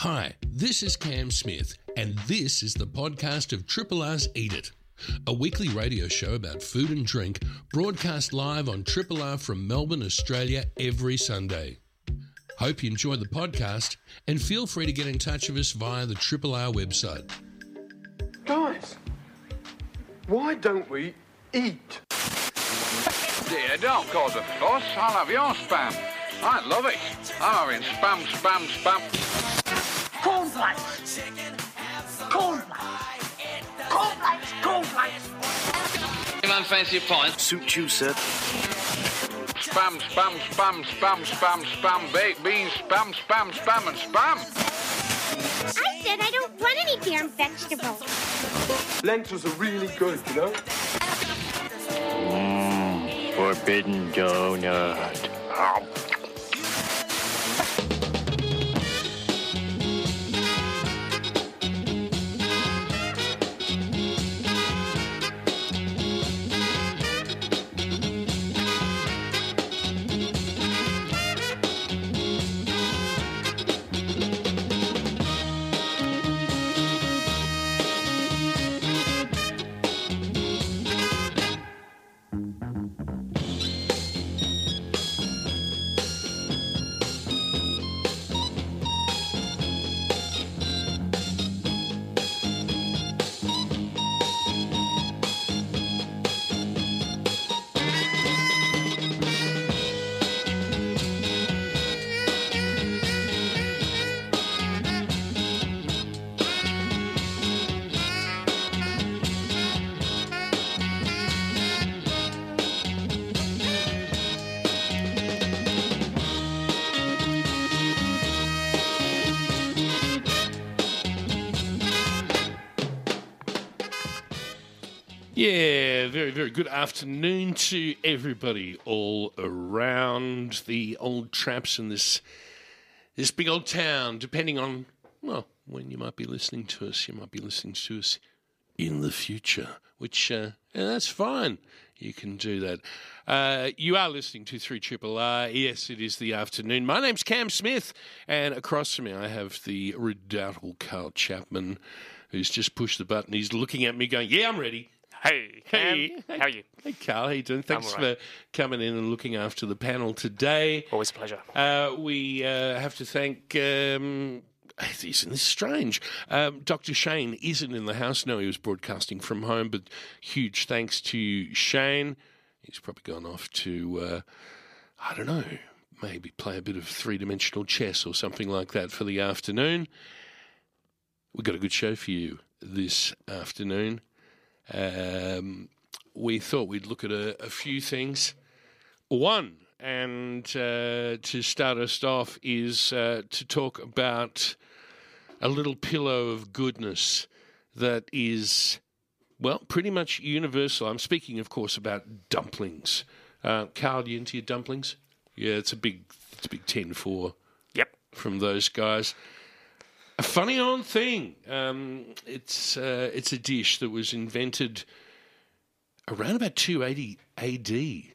Hi, this is Cam Smith, and this is the podcast of Triple R's Eat It, a weekly radio show about food and drink broadcast live on Triple R from Melbourne, Australia every Sunday. Hope you enjoy the podcast and feel free to get in touch with us via the Triple R website. Guys, why don't we eat? Dear, don't cause a fuss. I'll have your spam. I love it. I'm having spam, spam, spam. Cornflakes. Cornflakes. Cornflakes. Cornflakes. Man, fancy a pint? Suit you, sir. Spam, spam, spam, spam, spam, spam, baked beans, spam, spam, spam, and spam. I said I don't want any damn vegetables. Lentils are really good, you know? Mm, forbidden donut. Ah, Yeah, very, very good afternoon to everybody all around the old traps in this this big old town. Depending on well, when you might be listening to us, you might be listening to us in the future, which uh, yeah, that's fine. You can do that. Uh, you are listening to Three Triple R. Yes, it is the afternoon. My name's Cam Smith, and across from me I have the redoubtable Carl Chapman, who's just pushed the button. He's looking at me, going, "Yeah, I'm ready." Hey, Cam. Hey. How are you? Hey, Carl, how you doing? Thanks right. for coming in and looking after the panel today. Always a pleasure. Uh, we uh, have to thank. Um, isn't this strange? Um, Dr. Shane isn't in the house. No, he was broadcasting from home, but huge thanks to Shane. He's probably gone off to, uh, I don't know, maybe play a bit of three dimensional chess or something like that for the afternoon. We've got a good show for you this afternoon. Um, we thought we'd look at a, a few things. One, and uh, to start us off, is uh, to talk about a little pillow of goodness that is, well, pretty much universal. I'm speaking, of course, about dumplings. Uh, Carl, you into your dumplings? Yeah, it's a big, it's a big ten for Yep. from those guys. A funny old thing. Um, it's uh, it's a dish that was invented around about 280 AD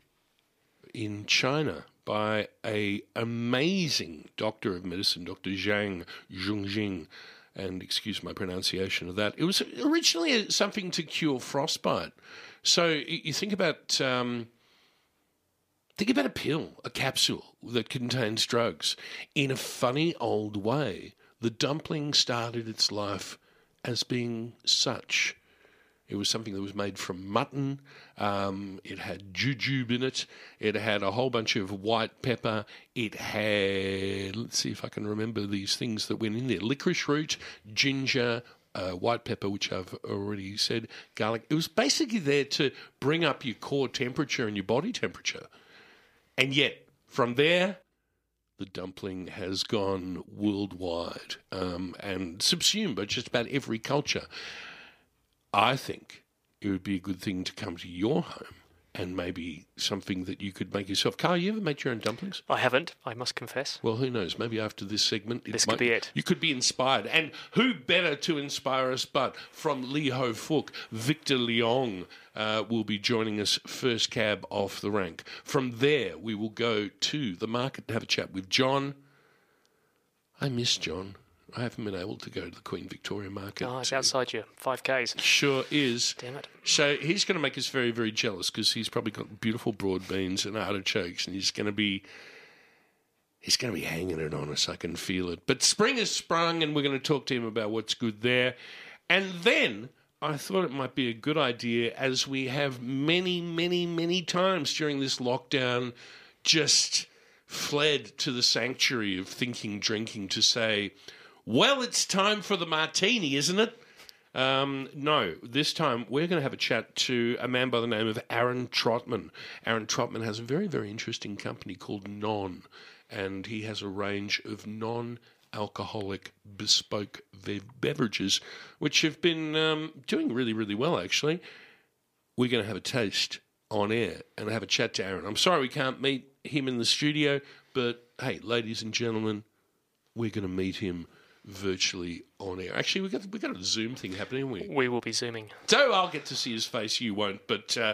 in China by a amazing doctor of medicine, Dr. Zhang Zhongjing. And excuse my pronunciation of that. It was originally something to cure frostbite. So you think about um, Think about a pill, a capsule that contains drugs. In a funny old way, the dumpling started its life as being such. It was something that was made from mutton. Um, it had jujube in it. It had a whole bunch of white pepper. It had, let's see if I can remember these things that went in there licorice root, ginger, uh, white pepper, which I've already said, garlic. It was basically there to bring up your core temperature and your body temperature. And yet, from there, the dumpling has gone worldwide um, and subsumed by just about every culture. I think it would be a good thing to come to your home and maybe something that you could make yourself. Carl, you ever made your own dumplings? I haven't, I must confess. Well, who knows? Maybe after this segment, This could be it. You could be inspired, and who better to inspire us but from Lee Ho Fook, Victor Liong uh, will be joining us first cab off the rank. From there, we will go to the market to have a chat with John. I miss John. I haven't been able to go to the Queen Victoria Market. Oh, it's to- outside your 5Ks. Sure is. Damn it. So he's going to make us very, very jealous because he's probably got beautiful broad beans and artichokes, and he's going to be he's going to be hanging it on us. I can feel it. But spring has sprung, and we're going to talk to him about what's good there. And then I thought it might be a good idea, as we have many, many, many times during this lockdown, just fled to the sanctuary of thinking, drinking, to say, "Well, it's time for the martini, isn't it?" Um, no, this time we're going to have a chat to a man by the name of Aaron Trotman. Aaron Trotman has a very, very interesting company called Non, and he has a range of non alcoholic bespoke ve- beverages, which have been um, doing really, really well, actually. We're going to have a taste on air and have a chat to Aaron. I'm sorry we can't meet him in the studio, but hey, ladies and gentlemen, we're going to meet him virtually on air. Actually, we got we got a Zoom thing happening. We We will be zooming. so I'll get to see his face. You won't, but uh,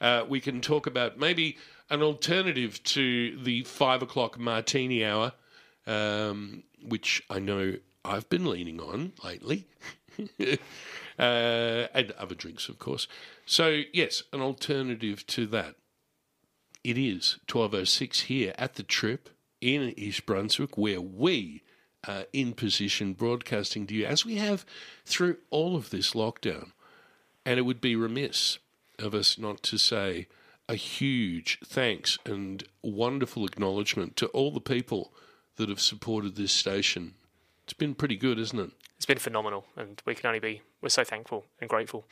uh, we can talk about maybe an alternative to the five o'clock martini hour, um, which I know I've been leaning on lately. Uh, and other drinks, of course. So, yes, an alternative to that. It is 12.06 here at the Trip in East Brunswick, where we are in position broadcasting to you, as we have through all of this lockdown. And it would be remiss of us not to say a huge thanks and wonderful acknowledgement to all the people that have supported this station. It's been pretty good, isn't it? It's been phenomenal, and we can only be, we're so thankful and grateful.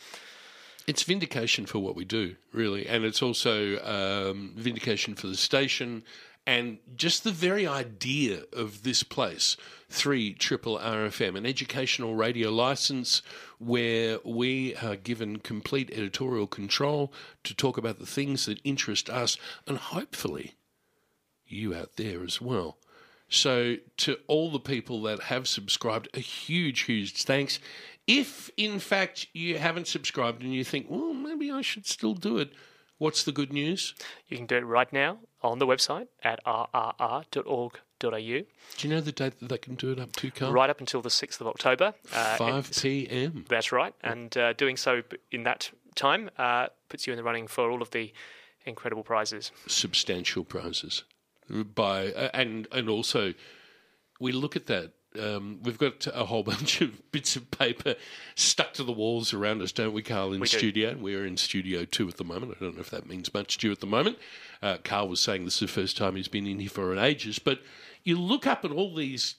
It's vindication for what we do, really, and it's also um, vindication for the station and just the very idea of this place, three triple RFM, an educational radio license where we are given complete editorial control to talk about the things that interest us, and hopefully you out there as well. So, to all the people that have subscribed, a huge, huge thanks. If, in fact, you haven't subscribed and you think, well, maybe I should still do it, what's the good news? You can do it right now on the website at rrr.org.au, Do you know the date that they can do it up to, Carl? right up until the 6th of October. Uh, 5 p.m. That's right. And uh, doing so in that time uh, puts you in the running for all of the incredible prizes. Substantial prizes. By uh, and and also, we look at that. Um, we've got a whole bunch of bits of paper stuck to the walls around us, don't we, Carl? In We do. studio, we're in studio two at the moment. I don't know if that means much to you at the moment. Uh, Carl was saying this is the first time he's been in here for ages, but you look up at all these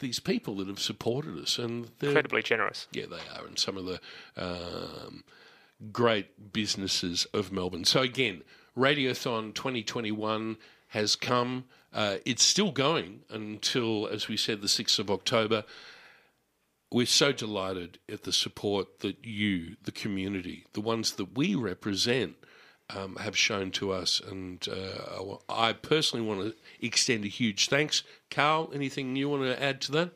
these people that have supported us, and they're Incredibly generous. yeah, they are, and some of the um, great businesses of Melbourne. So again, Radiothon 2021 has come. Uh, it's still going until, as we said, the 6th of October. We're so delighted at the support that you, the community, the ones that we represent, um, have shown to us. And uh, I personally want to extend a huge thanks. Carl, anything you want to add to that?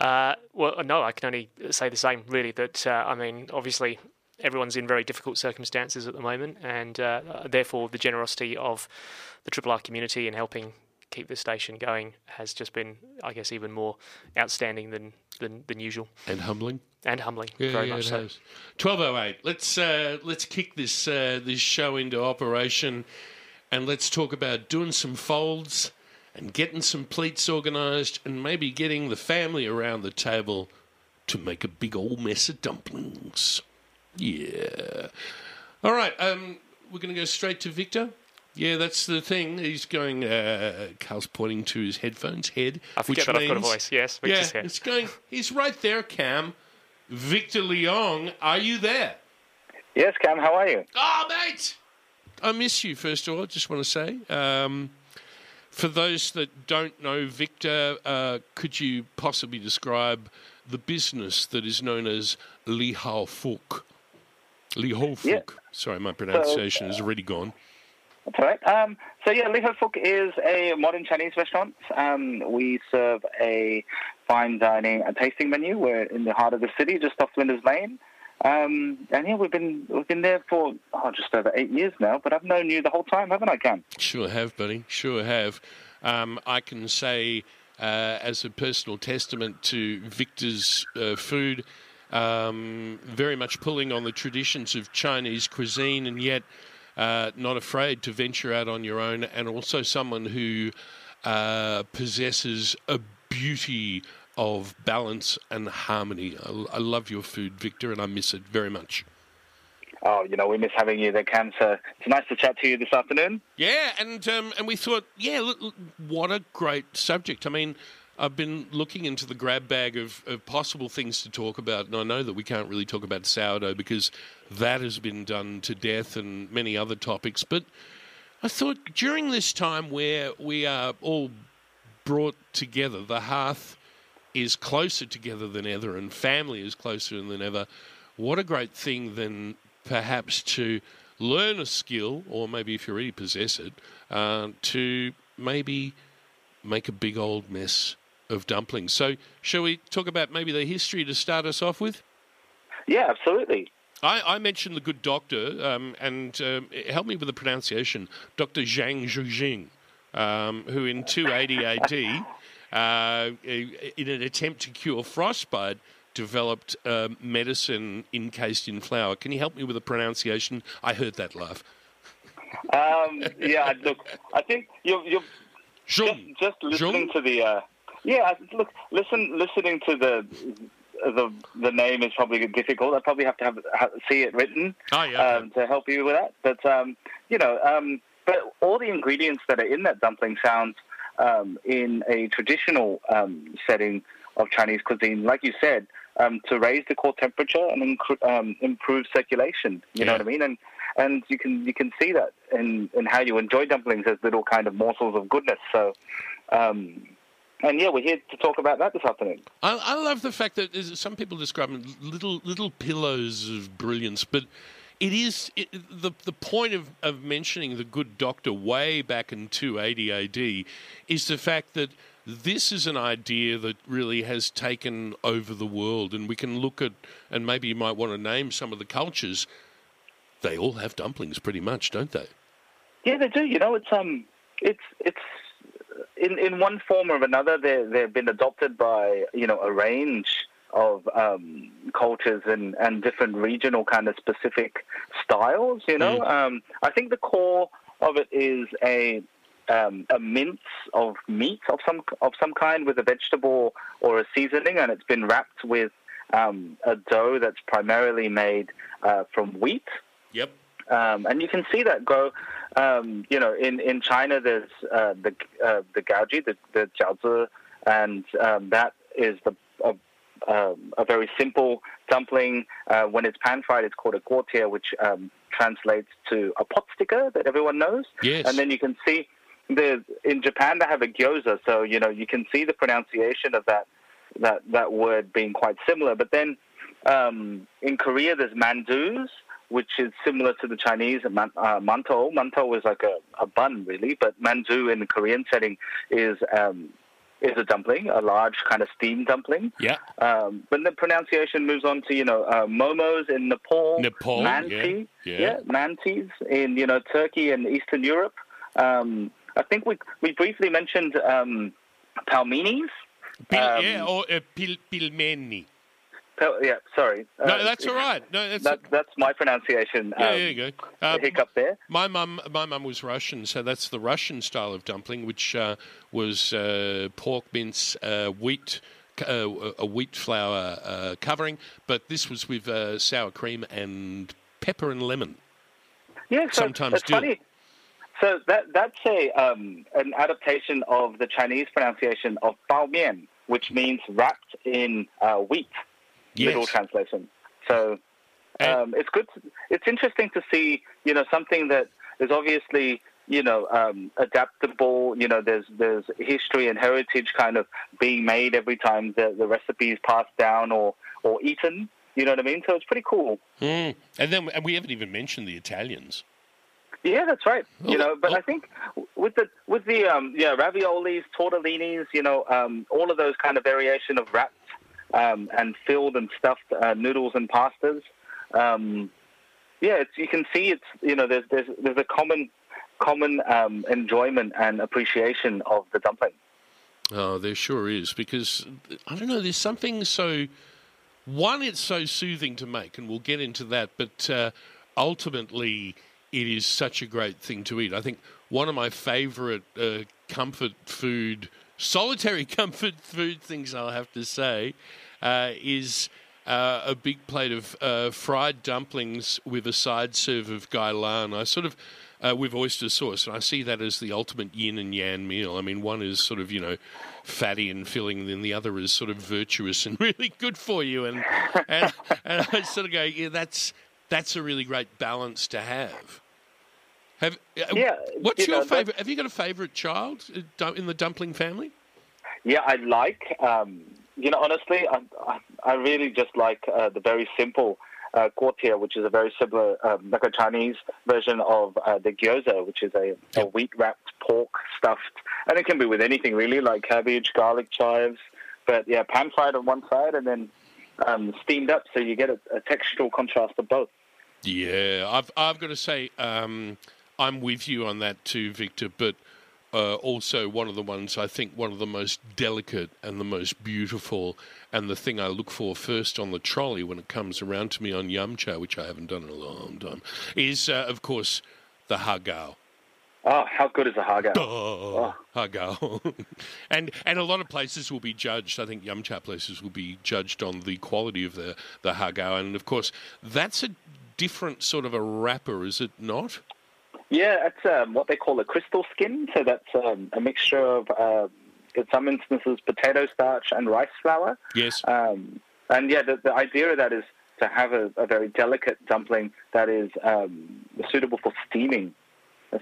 Uh, well, no, I can only say the same, really. That, uh, I mean, obviously, everyone's in very difficult circumstances at the moment, and uh, therefore, the generosity of the Triple R community in helping keep the station going has just been, I guess, even more outstanding than, than, than usual And humbling? and humbling. Yeah, very yeah, much so. Twelve oh eight. Let's uh, let's kick this uh, this show into operation, and let's talk about doing some folds and getting some pleats organised, and maybe getting the family around the table to make a big old mess of dumplings. Yeah. All right. Um, we're going to go straight to Victor. Yeah, that's the thing. He's going. Uh, Carl's pointing to his headphones head. I forget which that I've got a means- voice. Yes, Victor's yeah, here. it's going. He's right there, Cam. Victor Liong, are you there? Yes, Cam, how are you? Oh, mate! I miss you, first of all, I just want to say. Um, for those that don't know Victor, uh, could you possibly describe the business that is known as Li Hao Fuk? Li Hao Fuk. Yeah. Sorry, my pronunciation is already gone. That's all right. Um, so, yeah, Lee Ho Fook is a modern Chinese restaurant. Um, we serve a fine dining and tasting menu. We're in the heart of the city, just off Flinders Lane. Um, and yeah, we've been we've been there for oh, just over eight years now. But I've known you the whole time, haven't I, Cam? Sure have, buddy. Sure have. Um, I can say uh, as a personal testament to Victor's uh, food. Um, very much pulling on the traditions of Chinese cuisine, and yet uh, not afraid to venture out on your own, and also someone who uh, possesses a beauty of balance and harmony. I, I love your food, Victor, and I miss it very much. Oh, you know, we miss having you there, Cam. So it's nice to chat to you this afternoon. Yeah, and um, and we thought, yeah, look, look, what a great subject. I mean, I've been looking into the grab bag of, of possible things to talk about, and I know that we can't really talk about sourdough because that has been done to death and many other topics. But I thought during this time where we are all brought together, the hearth is closer together than ever, and family is closer than ever. What a great thing than perhaps to learn a skill, or maybe if you already possess it, uh, to maybe make a big old mess of dumplings. So, shall we talk about maybe the history to start us off with? Yeah, absolutely. I, I mentioned the good doctor, um, and um, help me with the pronunciation, Dr. Zhang Zhujing, um, who in 280 AD, uh, in an attempt to cure frostbite, developed uh, medicine encased in flour. Can you help me with the pronunciation? I heard that laugh. Um, yeah, look, I think you're, you're just, just listening Zhong? to the. Uh, yeah, look, listen, listening to the the the name is probably difficult. I probably have to have, have see it written Oh, yeah. um, to help you with that. But um, you know, um, but all the ingredients that are in that dumpling sounds um, in a traditional um, setting of Chinese cuisine, like you said, um, to raise the core temperature and um, improve circulation. You know what I mean? And and you can you can see that in in how you enjoy dumplings as little kind of morsels of goodness. So. Um, and yeah, we're here to talk about that this afternoon. I, I love the fact that some people describe them little little pillows of brilliance, but it is it, the the point of, of mentioning the good doctor way back in 280 AD is the fact that this is an idea that really has taken over the world, and we can look at and maybe you might want to name some of the cultures. They all have dumplings, pretty much, don't they? Yeah, they do. You know, it's um, it's it's in in one form or another. They they've been adopted by you know a range of um, cultures and and different regional kind of specific styles. You know, um, I think the core of it is a um, a mince of meat of some of some kind with a vegetable or a seasoning, and it's been wrapped with um, a dough that's primarily made uh, from wheat. Yep. Um, and you can see that go. Um, you know, in, in China, there's uh, the uh, the gaoji, the the jiaozi, and um, that is the a, um, a very simple dumpling. Uh, when it's pan fried, it's called a guotie, which um, translates to a pot sticker that everyone knows. Yes. And then you can see the in Japan they have a gyoza, so you know you can see the pronunciation of that that that word being quite similar. But then um, in Korea, there's mandus, which is similar to the Chinese man, uh, mantou. Mantou is like a, a bun, really, but mandu in the Korean setting is um, is a dumpling, a large kind of steamed dumpling. Yeah. Um, but the pronunciation moves on to you know uh, momos in Nepal, Nepal, manti, yeah, yeah. mantis in you know Turkey and Eastern Europe. Um, I think we we briefly mentioned um, palminis. Pil, Um, yeah, or uh, pil, pilmeni. Pel- yeah, sorry. No, Uh, that's all right. No, that's That, that's my pronunciation. Yeah, um, there you go. Uh, hiccup there. My mum, my mum was Russian, so that's the Russian style of dumpling, which uh, was uh, pork mince, uh, wheat, uh, a wheat flour uh, covering, but this was with uh, sour cream and pepper and lemon. Yeah, so sometimes it's do. funny. So that that's a um, an adaptation of the Chinese pronunciation of bao mian, which means wrapped in uh, Literal translation. So um, it's good. To, it's interesting to see, you know, something that is obviously, you know, um, adaptable. You know, there's there's history and heritage kind of being made every time the the recipe is passed down or or eaten. You know what I mean? So it's pretty cool. Mm. And then and we haven't even mentioned the Italians. Yeah, that's right. You Oh, know, but oh. I think with the with the um, yeah raviolis, tortellinis, you know, um, all of those kind of variation of wrapped um, and filled and stuffed uh, noodles and pastas. Um, yeah, you can see it's you know there's there's there's a common common um, enjoyment and appreciation of the dumpling. Oh, there sure is because I don't know. There's something so one. It's so soothing to make, and we'll get into that. But uh, ultimately, it is such a great thing to eat. I think one of my favourite uh, comfort food, solitary comfort food things, I'll have to say, uh, is. Uh, a big plate of uh, fried dumplings with a side serve of gailan. I sort of uh, with oyster sauce, and I see that as the ultimate yin and yang meal. I mean, one is sort of you know fatty and filling, and then the other is sort of virtuous and really good for you. And and, and I sort of go, yeah, that's that's a really great balance to have. Have uh, Yeah, What's you your know, favorite? Have you got a favorite child uh, in the dumpling family? Yeah, I like. Um, you know, honestly, I, I, I really just like uh, the very simple uh, guotie, which is a very similar, um, like a Chinese version of uh, the gyoza, which is a, a wheat wrapped pork stuffed, and it can be with anything really, like cabbage, garlic chives. But yeah, pan fried on one side and then um, steamed up, so you get a, a textural contrast of both. Yeah, I've I've got to say um, I'm with you on that too, Victor. But uh, also one of the ones I think one of the most delicate and the most beautiful, and the thing I look for first on the trolley when it comes around to me on Yumcha, which I haven't done in a long time, is uh, of course the hagao. Oh, how good is a hagao? Oh, hagao. and and a lot of places will be judged. I think Yumcha places will be judged on the quality of the the hagao, and of course that's a different sort of a wrapper, is it not? Yeah, it's um, what they call a crystal skin. So that's um, a mixture of, um, in some instances, potato starch and rice flour. Yes. Um, and yeah, the, the idea of that is to have a, a very delicate dumpling that is um, suitable for steaming.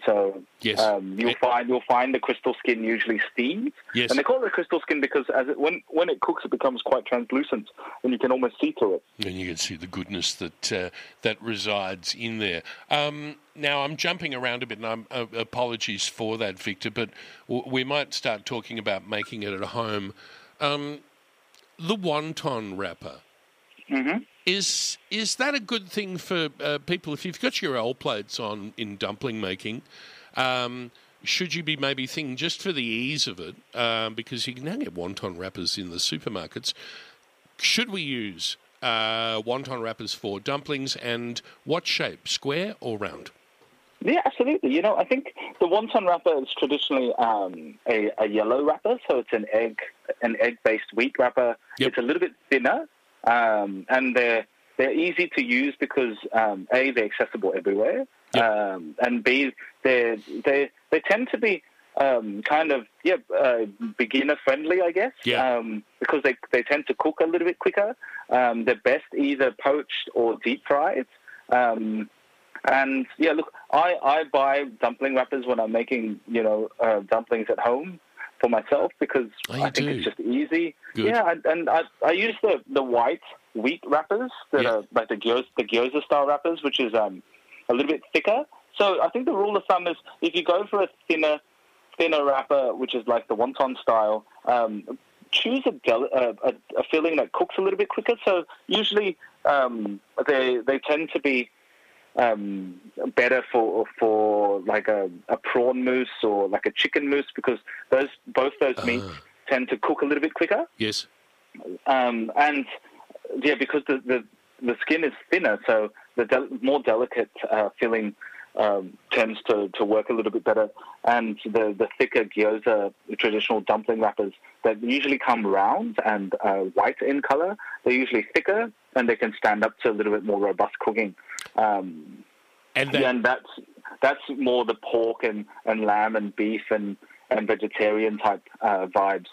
So Yes. um, you'll find you'll find the crystal skin usually steamed, Yes. and they call it a crystal skin because as it, when when it cooks, it becomes quite translucent, and you can almost see through it. And you can see the goodness that uh, that resides in there. Um, now I'm jumping around a bit, and I'm, uh, apologies for that, Victor. But w- we might start talking about making it at home. Um, the wonton wrapper is is that a good thing for uh, people? If you've got your old plates on in dumpling making. Um, should you be maybe thinking just for the ease of it, um, because you can now get wonton wrappers in the supermarkets, should we use uh, wonton wrappers for dumplings and what shape, square or round? Yeah, absolutely. You know, I think the wonton wrapper is traditionally um, a, a yellow wrapper, so it's an egg, an egg-based wheat wrapper. Yep. It's a little bit thinner, um, and they're they're easy to use because um, a they're accessible everywhere, um, and b they they they tend to be um, kind of yeah uh, beginner friendly, I guess. Yeah. Um, because they they tend to cook a little bit quicker. Um, they're best either poached or deep fried. Um, and yeah, look, I, I buy dumpling wrappers when I'm making, you know, uh, dumplings at home for myself because Oh, I think do? it's just easy. Good. Yeah, I, and I, I use the, the white wheat wrappers that Yeah. are like the gyoza, the gyoza style wrappers, which is um, a little bit thicker. So I think the rule of thumb is if you go for a thinner thinner wrapper, which is like the wonton style, um, choose a, del- uh, a, a filling that cooks a little bit quicker. So usually um, they they tend to be um, better for for like a, a prawn mousse or like a chicken mousse because those both those meats tend to cook a little bit quicker. Yes. Um, and yeah, because the, the the skin is thinner, so the del- more delicate uh, filling um, tends to, to work a little bit better. And the, the thicker gyoza, traditional dumpling wrappers, that usually come round and uh, white in color, they're usually thicker and they can stand up to a little bit more robust cooking. Um, And then, that, that's that's more the pork and, and lamb and beef and, and vegetarian type uh, vibes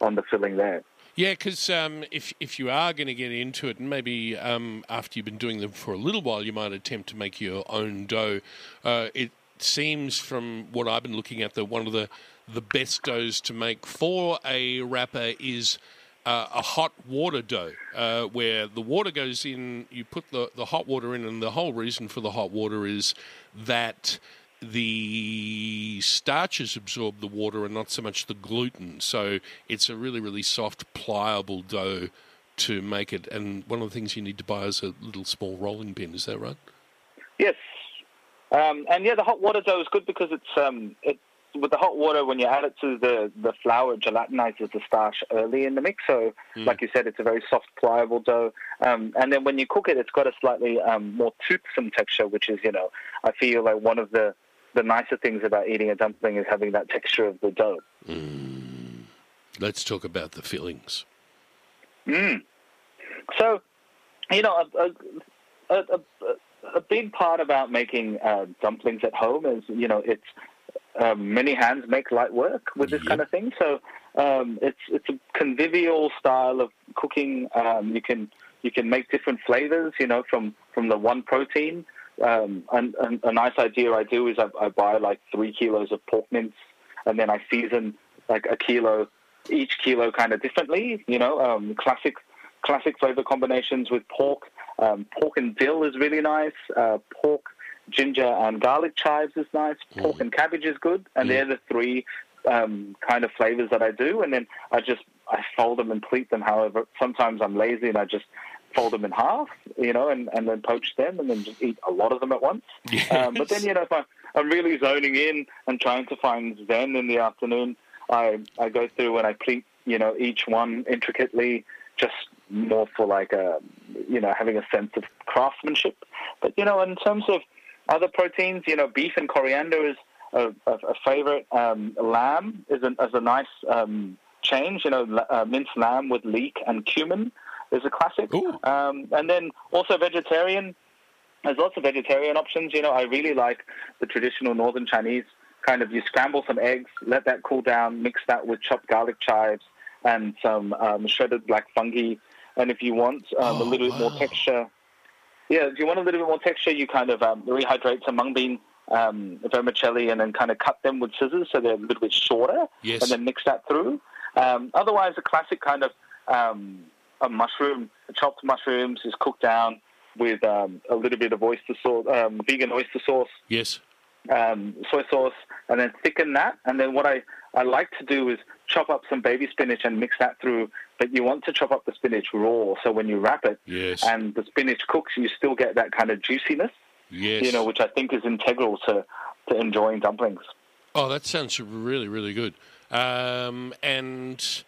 on the filling there. yeah, because um, if if you are going to get into it, and maybe um, after you've been doing them for a little while, you might attempt to make your own dough. Uh, it seems from what I've been looking at that one of the the best doughs to make for a wrapper is uh, a hot water dough, uh, where the water goes in, you put the, the hot water in, and the whole reason for the hot water is that the starches absorb the water and not so much the gluten. So it's a really, really soft, pliable dough to make it. And one of the things you need to buy is a little small rolling pin. Is that right? Yes, um, and yeah, the hot water dough is good because it's um, it with the hot water when you add it to the the flour, it gelatinizes the starch early in the mix. So, like you said, it's a very soft, pliable dough. Um, and then when you cook it, it's got a slightly um, more toothsome texture, which is, you know, I feel like one of the the nicer things about eating a dumpling is having that texture of the dough. Let's talk about the fillings. So, you know, a, a, a, a, a big part about making uh, dumplings at home is, you know, it's um, many hands make light work with this Yep. kind of thing. So um, it's it's a convivial style of cooking. Um, you can you can make different flavors, you know, from from the one protein. Um, and, and a nice idea I do is I, I buy like three kilos of pork mince, and then I season like a kilo each kilo kind of differently. You know, um, classic classic flavor combinations with pork. Um, pork and dill is really nice. Uh, pork, ginger, and garlic chives is nice. Pork and cabbage is good. And they're the three um, kind of flavors that I do. And then I just I fold them and pleat them. However, sometimes I'm lazy and I just fold them in half, you know, and, and then poach them and then just eat a lot of them at once. Um, but then, you know, if I, I'm really zoning in and trying to find zen in the afternoon, I, I go through and I pleat, you know, each one intricately, just more for like a, you know, having a sense of craftsmanship. But, you know, in terms of other proteins, you know, beef and coriander is a, a, a favorite. Um, lamb is a, is a nice um, change, you know, uh, minced lamb with leek and cumin is a classic. Um, and then also vegetarian, there's lots of vegetarian options. You know, I really like the traditional northern Chinese kind of you scramble some eggs, let that cool down, mix that with chopped garlic chives and some um, shredded black fungi. And if you want um, a Oh, little bit more texture, yeah, if you want a little bit more texture, you kind of um, rehydrate some mung bean um, vermicelli and then kind of cut them with scissors so they're a little bit shorter Yes. and then mix that through. Um, otherwise, a classic kind of um, a mushroom, chopped mushrooms is cooked down with um, a little bit of oyster sauce, um, vegan oyster sauce, Yes. Um, soy sauce, and then thicken that. And then what I, I like to do is chop up some baby spinach and mix that through. But you want to chop up the spinach raw, so when you wrap it Yes. and the spinach cooks, you still get that kind of juiciness, Yes. you know, which I think is integral to, to enjoying dumplings. Oh, that sounds really, really good. Um, and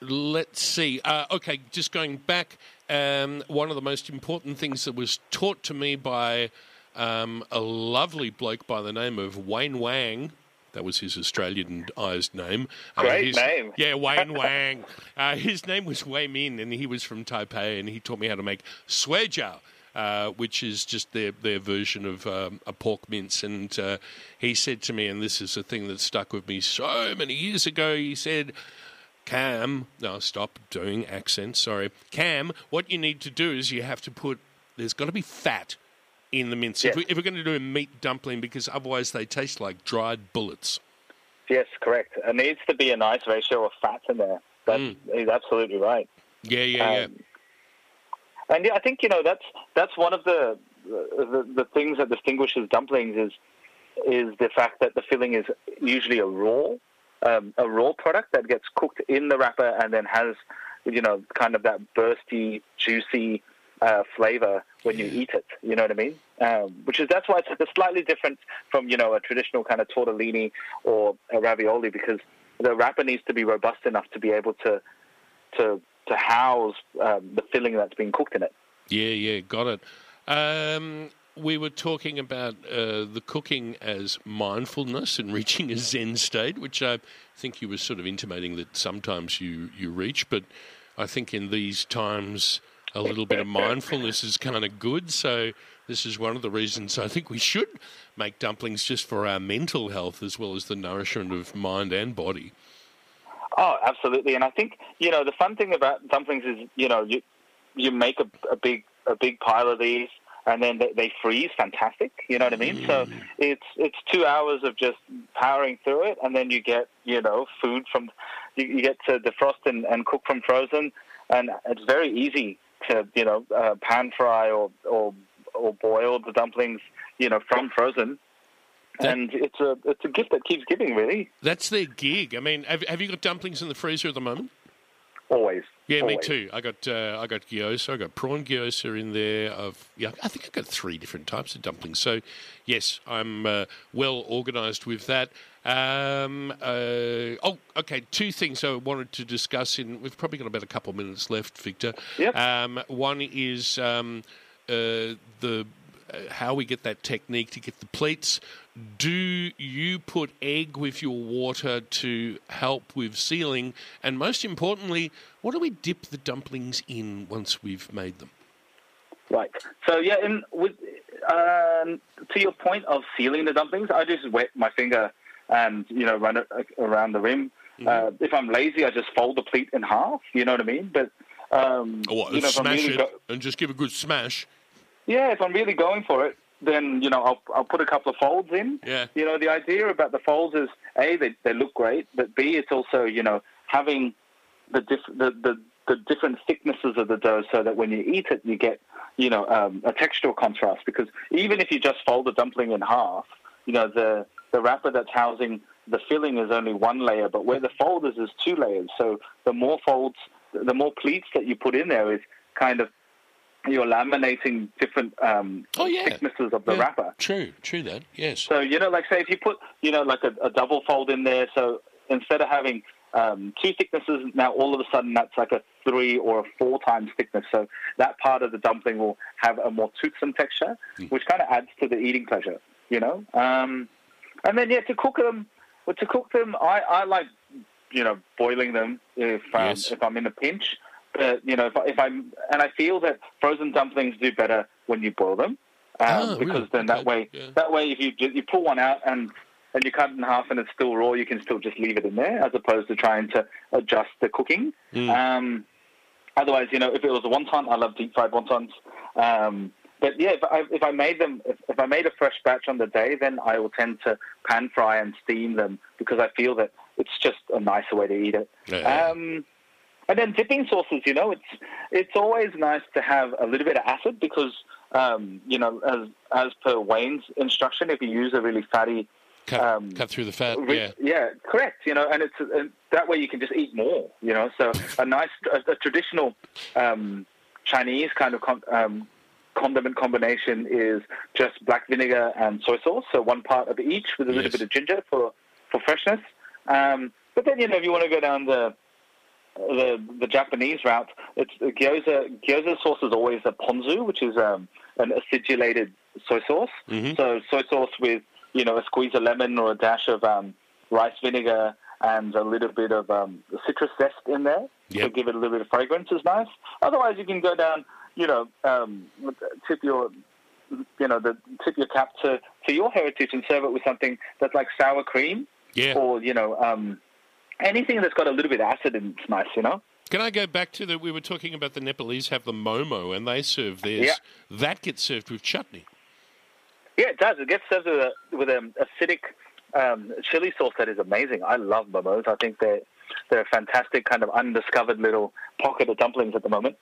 let's see. Uh, okay, just going back, um, one of the most important things that was taught to me by um, a lovely bloke by the name of Wayne Wang. That was his Australianized name. Uh, Great his- name. Yeah, Wayne Wang. Uh, his name was Wei Min, and he was from Taipei, and he taught me how to make suejiao. Uh, which is just their, their version of um, a pork mince. And uh, he said to me, and this is a thing that stuck with me so many years ago, he said, Cam, no, stop doing accents, sorry. Cam, what you need to do is you have to put, there's got to be fat in the mince. If, we, if we're going to do a meat dumpling, because otherwise they taste like dried bullets. Yes, correct. It needs to be a nice ratio of fat in there. That's he's absolutely right. Yeah, yeah, yeah. Um, And yeah, I think you know that's that's one of the, the the things that distinguishes dumplings is is the fact that the filling is usually a raw um, a raw product that gets cooked in the wrapper and then has you know kind of that bursty, juicy uh, flavor when you eat it. You know what I mean? Um, which is that's why it's, it's slightly different from you know a traditional kind of tortellini or a ravioli because the wrapper needs to be robust enough to be able to to to house um, the filling that's been cooked in it. Yeah, yeah, got it. Um, we were talking about uh, the cooking as mindfulness and reaching a Zen state, which I think you were sort of intimating that sometimes you, you reach, but I think in these times a little bit of mindfulness is kind of good. So this is one of the reasons I think we should make dumplings just for our mental health as well as the nourishment of mind and body. Oh, absolutely. And I think you know the fun thing about dumplings is you know you you make a, a big a big pile of these and then they, they freeze fantastic. You know what I mean? So mm. it's it's two hours of just powering through it, and then you get you know food from you, you get to defrost and, and cook from frozen, and it's very easy to you know uh, pan fry or or or boil the dumplings you know from frozen. That- and it's a it's a gift that keeps giving, really. That's their gig. I mean, have, have you got dumplings in the freezer at the moment? Always. Yeah, me too. I got uh, I got gyoza. I got prawn gyoza in there. Of yeah, I think I got three different types of dumplings. So yes, I'm uh, well organised with that. Um, uh, oh, okay. Two things I wanted to discuss. In we've probably got about a couple of minutes left, Victor. Yep. Um, one is um, uh, the uh, how we get that technique to get the pleats. Do you put egg with your water to help with sealing? And most importantly, what do we dip the dumplings in once we've made them? Right. So yeah, in with um, to your point of sealing the dumplings, I just wet my finger and you know run it around the rim. Mm-hmm. Uh, if I'm lazy, I just fold the pleat in half. You know what I mean? But um, Or what, you know, smash really it go- and just give a good smash? yeah, if I'm really going for it, then you know I'll I'll put a couple of folds in. Yeah. You know, the idea about the folds is a they they look great, but b it's also you know having the diff- the, the the different thicknesses of the dough so that when you eat it you get you know um, a textural contrast because even if you just fold the dumpling in half, you know the the wrapper that's housing the filling is only one layer, but where the fold is is two layers. So the more folds, the more pleats that you put in there is kind of you're laminating different um, Oh, yeah. thicknesses of the Yeah, wrapper. True, true that. Yes. So you know, like say if you put you know like a, a double fold in there, so instead of having um, two thicknesses, now all of a sudden that's like a three or a four times thickness. So that part of the dumpling will have a more toothsome texture, which kind of adds to the eating pleasure. You know, um, and then yeah, to cook them, well, to cook them, I, I like you know boiling them if um, Yes. if I'm in a pinch. But you know, if, I, if I'm and I feel that frozen dumplings do better when you boil them. Um, Ah, because really? then that way, yeah. that way, if you you pull one out and and you cut it in half and it's still raw, you can still just leave it in there, as opposed to trying to adjust the cooking. Mm. Um, otherwise, you know, if it was a wonton, I love deep fried wontons. Um, but yeah, if I, if I made them, if, if I made a fresh batch on the day, then I will tend to pan fry and steam them because I feel that it's just a nicer way to eat it. Yeah. Um, and then dipping sauces, you know, it's it's always nice to have a little bit of acid because, um, you know, as as per Wayne's instruction, if you use a really fatty, cut, um, cut through the fat. ri- Yeah. correct, you know, and it's and that way you can just eat more, you know. So a nice, a, a traditional um, Chinese kind of con- um, condiment combination is just black vinegar and soy sauce, so one part of each with a little Yes. bit of ginger for for freshness. Um, but then you know, if you want to go down the the the Japanese route, it's gyoza. Gyoza sauce is always a ponzu, which is um, an acidulated soy sauce. Mhm. So soy sauce with you know a squeeze of lemon or a dash of um, rice vinegar and a little bit of um, citrus zest in there to Yep. give it a little bit of fragrance is nice. Otherwise, you can go down, you know, um, tip your you know, the tip your cap to, to your heritage and serve it with something that's like sour cream Yeah. or you know um, anything that's got a little bit of acid in it's nice, you know. Can I go back to the? We were talking about the Nepalese have the momo and they serve theirs. Yeah. That gets served with chutney. Yeah, it does. It gets served with, a, with an acidic um, chili sauce that is amazing. I love momos. I think they're they're a fantastic kind of undiscovered little pocket of dumplings at the moment.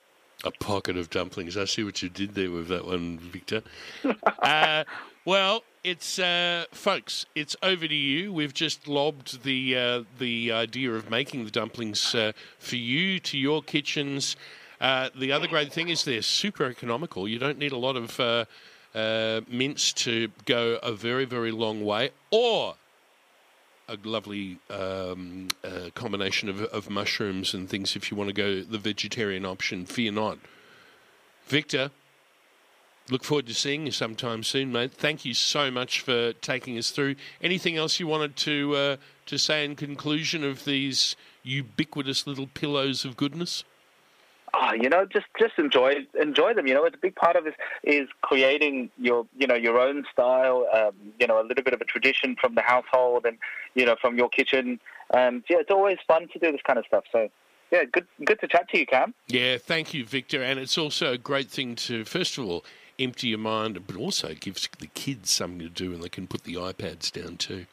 A pocket of dumplings. I see what you did there with that one, Victor. uh, well, it's uh, folks. It's over to you. We've just lobbed the uh, the idea of making the dumplings uh, for you to your kitchens. Uh, the other great thing is they're super economical. You don't need a lot of uh, uh, mince to go a very very long way, or a lovely um, combination of, of mushrooms and things if you want to go the vegetarian option. Fear not. Victor, look forward to seeing you sometime soon, mate. Thank you so much for taking us through. Anything else you wanted to uh, to say in conclusion of these ubiquitous little pillows of goodness? Ah, you know, just just enjoy enjoy them. You know, it's a big part of this is creating your you know your own style. Um, you know, a little bit of a tradition from the household and you know from your kitchen. And yeah, it's always fun to do this kind of stuff. So yeah, good good to chat to you, Cam. Yeah, thank you, Victor. And it's also a great thing to, first of all, empty your mind, but also gives the kids something to do and they can put the iPads down too.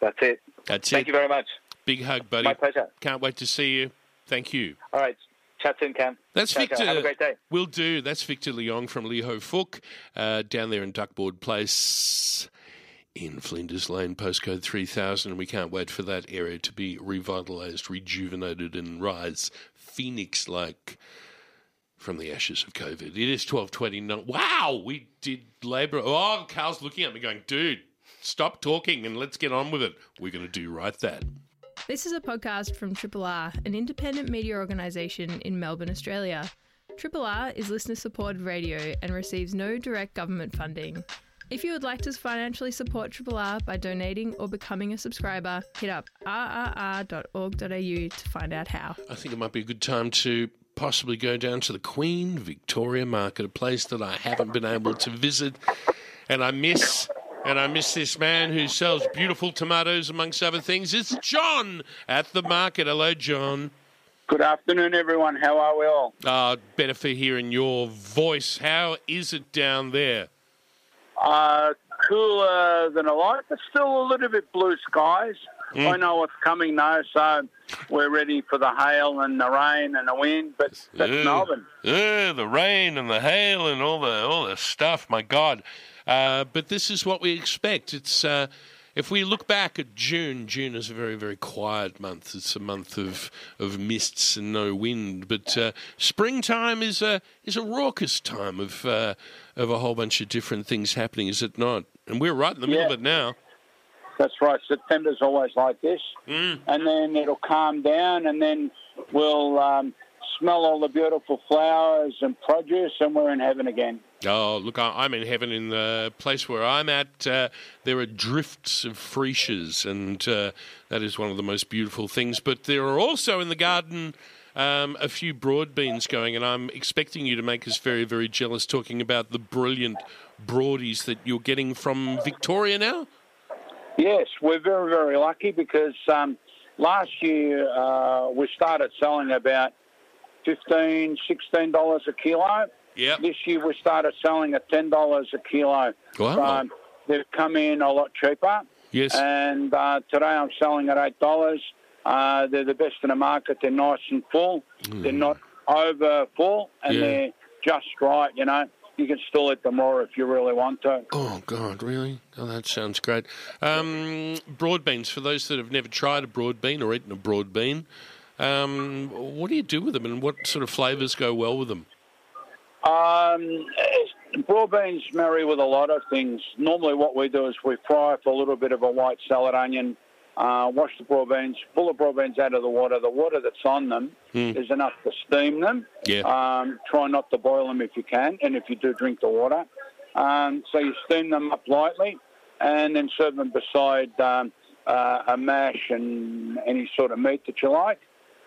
That's it. That's Thank it. Thank you very much. Big hug, buddy. My pleasure. Can't wait to see you. Thank you. All right, chat soon, Cam. That's Ciao, ciao. Victor. Have a great day. Will do. That's Victor Liong from Lee Ho Fook uh, down there in Duckboard Place in Flinders Lane, postcode 3000. And we can't wait for that area to be revitalised, rejuvenated, and rise phoenix like from the ashes of COVID. It is 1229. Wow, we did Labour. Oh, Carl's looking at me going, dude, stop talking and let's get on with it. We're going to do right that. This is a podcast from Triple R, an independent media organisation in Melbourne, Australia. Triple R is listener supported radio and receives no direct government funding. If you would like to financially support Triple R by donating or becoming a subscriber, hit up rrr.org.au to find out how. I think it might be a good time to possibly go down to the Queen Victoria Market, a place that I haven't been able to visit, and I miss. And I miss this man who sells beautiful tomatoes, amongst other things. It's John at the market. Hello, John. Good afternoon, everyone. How are we all? Uh, better for hearing your voice. How is it down there? Uh, cooler than I like, but still a little bit blue skies. Mm. I know what's coming now, so we're ready for the hail and the rain and the wind. But that's Ugh. Melbourne. Ugh, the rain and the hail and all the all the stuff. My God! Uh, but this is what we expect. It's uh, if we look back at June. June is a very very quiet month. It's a month of of mists and no wind. But uh, springtime is a is a raucous time of uh, of a whole bunch of different things happening. Is it not? And we're right in the middle of it now. That's right. September's always like this, Mm. and then it'll calm down, and then we'll um, smell all the beautiful flowers and produce, and we're in heaven again. Oh, look, I'm in heaven in the place where I'm at. Uh, there are drifts of freesias, and uh, that is one of the most beautiful things. But there are also in the garden um, a few broad beans going, and I'm expecting you to make us very, very jealous talking about the brilliant broadies that you're getting from Victoria now. Yes, we're very, very lucky because um, last year uh, we started selling about $15, $16 a kilo. Yep. This year we started selling at $10 a kilo. Wow. Um, they've come in a lot cheaper. Yes. And uh, today I'm selling at $8. Uh, they're the best in the market. They're nice and full. They're not over full, and Yeah. they're just right, you know. You can still eat them raw if you really want to. Oh God, really? Oh, that sounds great. Um, broad beans for those that have never tried a broad bean or eaten a broad bean. Um, what do you do with them, and what sort of flavours go well with them? Um, broad beans marry with a lot of things. Normally, what we do is we fry for a little bit of a white salad onion, uh, wash the broad beans, pull the broad beans out of the water. The water that's on them Hmm. is enough to steam them. Yeah. Um, try not to boil them if you can, and if you do, drink the water. Um, so you steam them up lightly, and then serve them beside um, uh, a mash and any sort of meat that you like.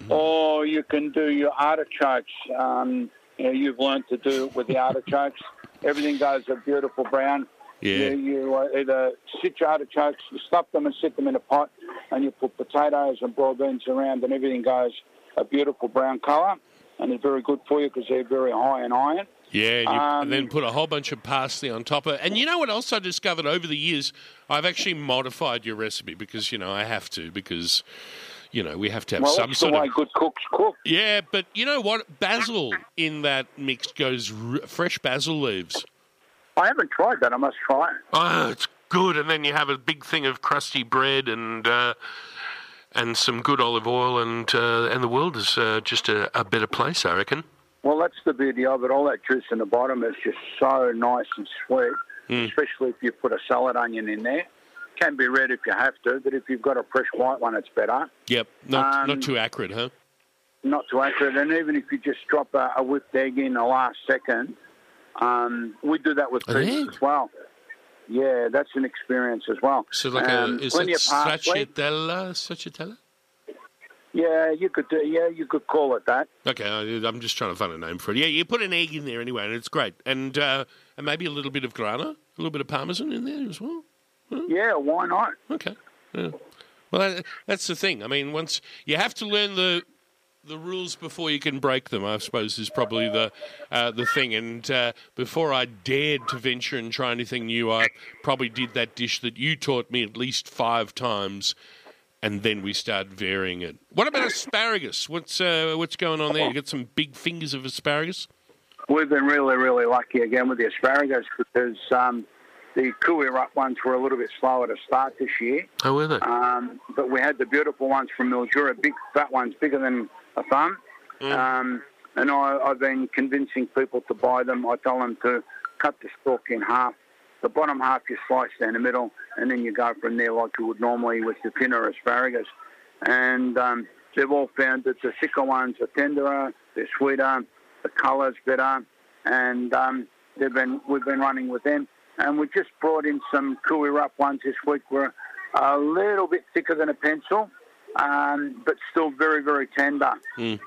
Or you can do your artichokes. Um, you know, you've learned to do it with the artichokes. Everything goes a beautiful brown. Yeah. You, you uh, either sit your artichokes, you stuff them and sit them in a pot, and you put potatoes and broad beans around, and everything goes a beautiful brown colour. And they're very good for you because they're very high in iron. Yeah, and, you, Um, and then put a whole bunch of parsley on top of it. And you know what else I discovered over the years? I've actually modified your recipe because, you know, I have to because, you know, we have to have well, some sort way of... good cooks cook. Yeah, but you know what? Basil in that mix goes... Fresh basil leaves. I haven't tried that. I must try it. Oh, it's good. And then you have a big thing of crusty bread and... Uh, and some good olive oil, and uh, and the world is uh, just a, a better place, I reckon. Well, that's the beauty of it. All that juice in the bottom is just so nice and sweet, Mm. especially if you put a salad onion in there. Can be red if you have to, but if you've got a fresh white one, it's better. Yep, not Um, not too acrid, huh? Not too accurate. And even if you just drop a, a whipped egg in the last second, um, we do that with An as well. Yeah, that's an experience as well. So like um, a is it stracciatella? Stracciatella? Yeah, you could do. Yeah, you could call it that. Okay, I'm just trying to find a name for it. Yeah, you put an egg in there anyway, and it's great. And uh, and maybe a little bit of grana, a little bit of parmesan in there as well. Yeah, why not? Okay. Yeah. Well, that's the thing. I mean, once you have to learn the the rules before you can break them. I suppose is probably the uh, the thing. And uh, before I dared to venture and try anything new, I probably did that dish that you taught me at least five times. And then we start varying it. What about asparagus? What's uh, what's going on there? You got some big fingers of asparagus. We've been really, really lucky again with the asparagus because um, the Koo Wee Rup ones were a little bit slower to start this year. How were they? Um, but we had the beautiful ones from Mildura, big fat ones, bigger than a thumb. Um, and I, I've been convincing people to buy them. I tell them to cut the stalk in half. The bottom half you slice down the middle, and then you go from there like you would normally with the thinner asparagus. And um, they've all found that the thicker ones are tenderer, they're sweeter, the colour's better, and um, they've been we've been running with them. And we just brought in some Koo Wee Rup ones this week. We're a little bit thicker than a pencil, um, but still very, very tender.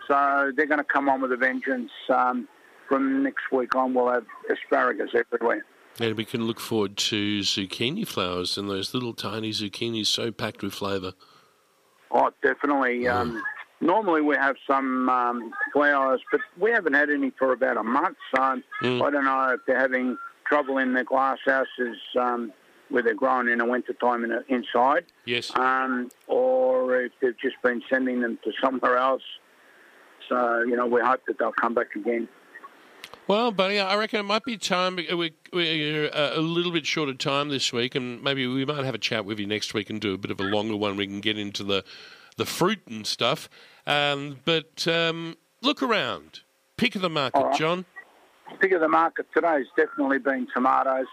So they're going to come on with a vengeance. Um, from next week on, we'll have asparagus everywhere. And we can look forward to zucchini flowers and those little tiny zucchinis so packed with flavour. Oh, definitely. Um, normally we have some um, flowers, but we haven't had any for about a month. So I don't know if they're having trouble in their glass houses um, where they're growing in the wintertime in, inside, Yes. um, or if they've just been sending them to somewhere else. So, you know, we hope that they'll come back again. Well, buddy, I reckon it might be time. we- We're uh, a little bit short of time this week, and maybe we might have a chat with you next week and do a bit of a longer one. We can get into the the fruit and stuff. Um, but um, look around, pick of the market, right. John. pick of the market today has definitely been tomatoes.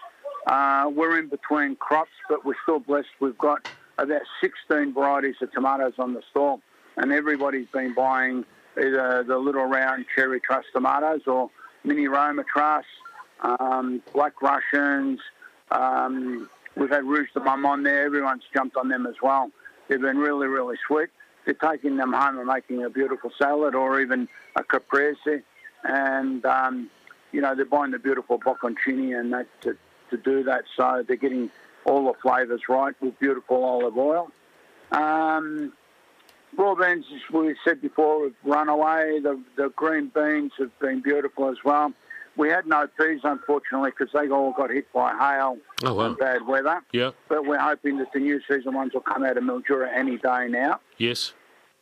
Uh, we're in between crops, but we're still blessed. We've got about 16 varieties of tomatoes on the stalk, and everybody's been buying either the little round cherry truss tomatoes or mini Roma truss, um, black Russians. Um, we've had Rouge de Mum on there. Everyone's jumped on them as well. They've been really, really sweet. They're taking them home and making a beautiful salad or even a caprese. And um, you know, they're buying the beautiful bocconcini and that to, do that. So they're getting all the flavours right with beautiful olive oil. Um, raw beans, as we said before, have run away. The, the green beans have been beautiful as well. We had no peas, unfortunately, because they all got hit by hail Oh, wow. and bad weather. Yeah. But we're hoping that the new season ones will come out of Mildura any day now. Yes.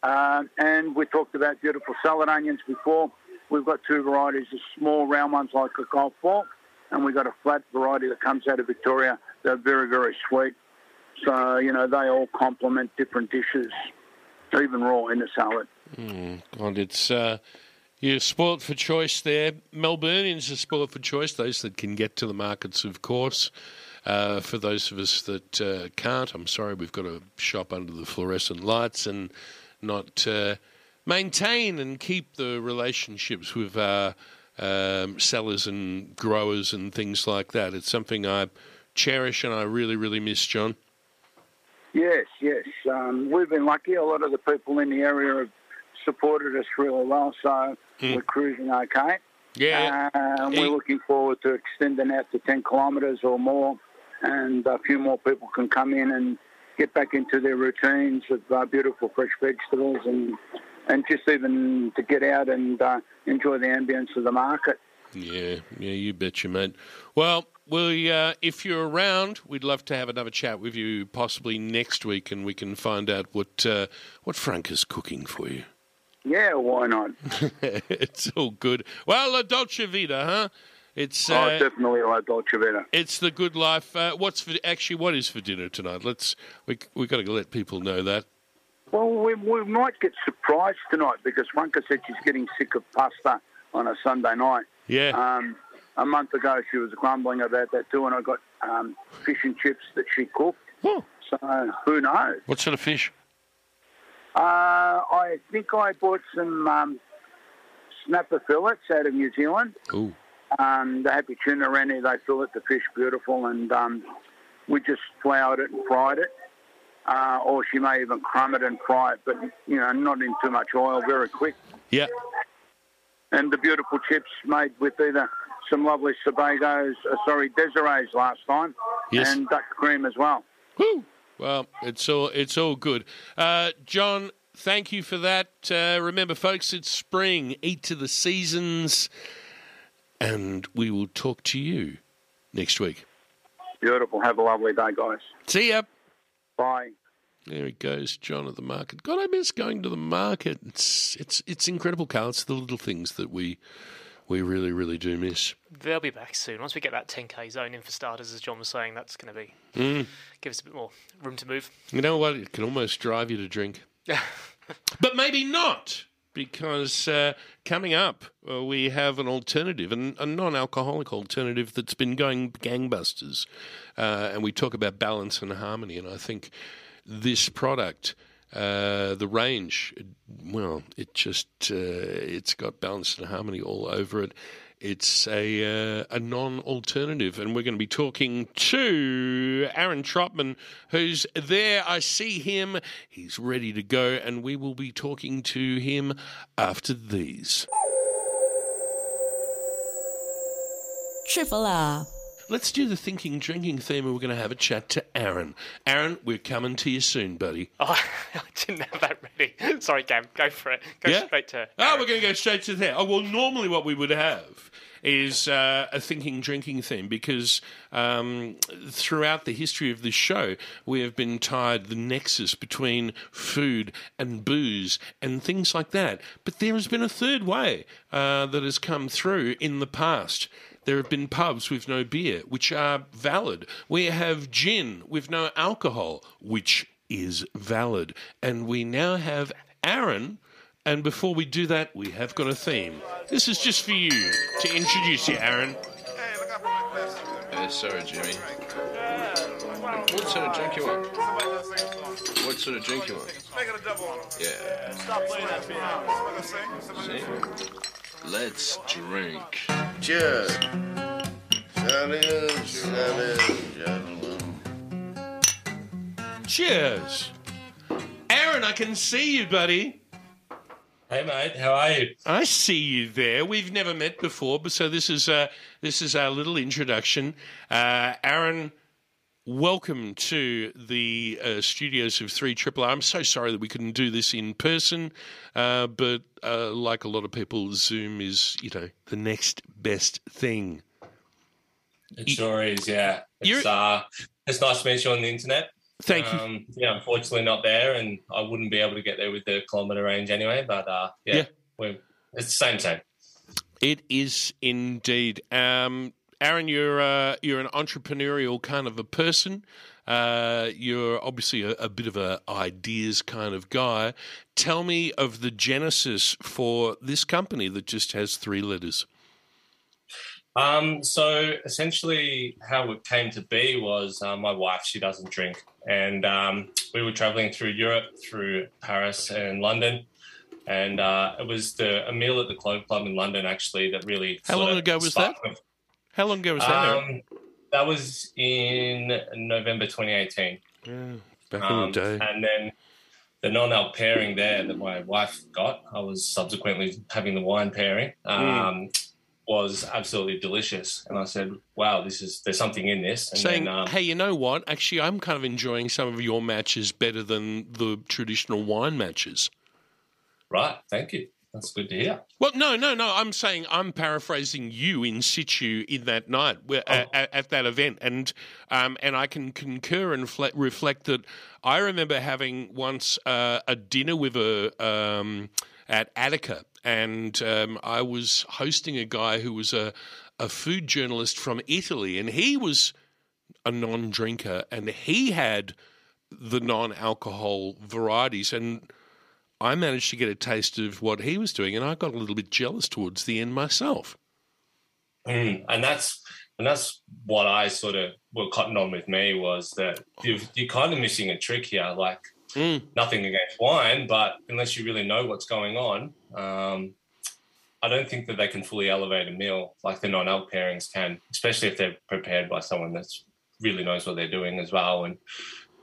Um, and we talked about beautiful salad onions before. We've got two varieties, the small round ones like a golf ball, and we've got a flat variety that comes out of Victoria. They're very, very sweet. So, you know, they all complement different dishes, even raw in the salad. Mm, God, it's uh, you're spoilt for choice there. Melburnians are spoilt for choice. Those that can get to the markets, of course. Uh, for those of us that uh, can't, I'm sorry, we've got to shop under the fluorescent lights and not uh, maintain and keep the relationships with our um, sellers and growers and things like that. It's something I cherish and I really, really miss, John. Yes, yes. Um, we've been lucky. A lot of the people in the area have supported us really well, so we're cruising okay. Yeah. Uh, and we're looking forward to extending out to 10 kilometres or more, and a few more people can come in and get back into their routines of uh, beautiful fresh vegetables and and just even to get out and uh, enjoy the ambience of the market. Yeah, yeah, you betcha, mate. Well, we uh, if you're around, we'd love to have another chat with you, possibly next week, and we can find out what uh, what Frank is cooking for you. Yeah, why not? it's all good. Well, La Dolce Vita, huh? It's oh, uh, definitely La Dolce Vita. it's the good life. Uh, what's for actually what is for dinner tonight? Let's we we got to let people know that. Well, we, we might get surprised tonight because Franca said she's getting sick of pasta on a Sunday night. Yeah. Um, a month ago, she was grumbling about that too, and I got um, fish and chips that she cooked. Oh. So who knows? What sort of fish? Uh, I think I bought some um, snapper fillets out of New Zealand. Ooh. Um, the happy tuna around here, they fillet the fish beautiful, and um, we just floured it and fried it. Uh, or she may even crumb it and fry it, but you know, not in too much oil, very quick. Yeah. And the beautiful chips made with either some lovely Sebagos, uh, sorry, Desirees last time, Yes. and duck cream as well. Woo! Well, it's all it's all good. Uh, John, thank you for that. Uh, remember, folks, it's spring. Eat to the seasons, and we will talk to you next week. Beautiful. Have a lovely day, guys. See ya. Bye. There he goes, John at the market. God, I miss going to the market. It's it's it's incredible, Carl. It's the little things that we we really, really do miss. They'll be back soon. Once we get that 10k zone in for starters, as John was saying, that's going to be Mm. give us a bit more room to move. You know what? It can almost drive you to drink. but maybe not, because uh, coming up, uh, we have an alternative, an, a non alcoholic alternative that's been going gangbusters. Uh, and we talk about balance and harmony. And I think this product. Uh, the range, well, it just uh, it's got balance and harmony all over it. It's a uh, a non-alternative, and we're going to be talking to Aaron Trotman, who's there. I see him; he's ready to go, and we will be talking to him after these. Triple R. Let's do the thinking drinking theme, and we're going to have a chat to Aaron. Aaron, we're coming to you soon, buddy. Oh, I didn't have that ready. Sorry, Cam. Go for it. Go Yeah? straight to. Oh, we're going to go straight to there. Oh, well, normally what we would have is uh, a thinking drinking theme because um, throughout the history of this show, we have been tied the nexus between food and booze and things like that. But there has been a third way uh, that has come through in the past. There have been pubs with no beer, which are valid. We have gin with no alcohol, which is valid. And we now have Aaron. And before we do that, we have got a theme. This is just for you to introduce you, Aaron. Uh, sorry, Jimmy. What sort of drink you want? What sort of drink you want? Making a double. Yeah. Stop playing that piano. See? Let's drink. Cheers. Cheers, cheers. Cheers. Aaron, I can see you, buddy. Hey mate, how are you? I see you there. We've never met before, but so this is uh, this is our little introduction. Uh, Aaron, welcome to the uh, studios of Three Triple R. I'm so sorry that we couldn't do this in person, uh, but uh, like a lot of people, Zoom is you know the next best thing. It sure is, yeah. It's uh, it's nice to meet you on the internet. Thank you. um, Yeah, unfortunately not there, and I wouldn't be able to get there with the kilometre range anyway. But uh, yeah, Yeah. It's the same same. It is indeed. Um, Aaron, you're uh, you're an entrepreneurial kind of a person. Uh, you're obviously a, a bit of a ideas kind of guy. Tell me of the genesis for this company that just has three letters. Um, so essentially, how it came to be was uh, my wife. She doesn't drink, and um, we were traveling through Europe, through Paris and London, and uh, it was the a meal at the Clove Club in London actually that really. How long ago was that? sparked. How long ago was that? Um, that was in November 2018. Yeah, back in the day. And then the non-alc pairing there that my wife got, I was subsequently having the wine pairing. Um, Mm. Was absolutely delicious, and I said, "Wow, this is there's something in this." And Saying, then, um, hey, you know what? Actually, I'm kind of enjoying some of your matches better than the traditional wine matches. right, thank you. That's good to hear. Well, no, no, no. I'm saying I'm paraphrasing you in situ in that night Oh. at, at that event, and um, and I can concur and fle- reflect that I remember having once uh, a dinner with a um, at Attica, and um, I was hosting a guy who was a a food journalist from Italy, and he was a non-drinker, and he had the non-alcohol varieties, and I managed to get a taste of what he was doing, and I got a little bit jealous towards the end myself. Mm, and that's and that's what I sort of what cotton on with me was that you've, you're kind of missing a trick here. Like nothing against wine, but unless you really know what's going on, um, I don't think that they can fully elevate a meal like the non-alc pairings can, especially if they're prepared by someone that really knows what they're doing as well. And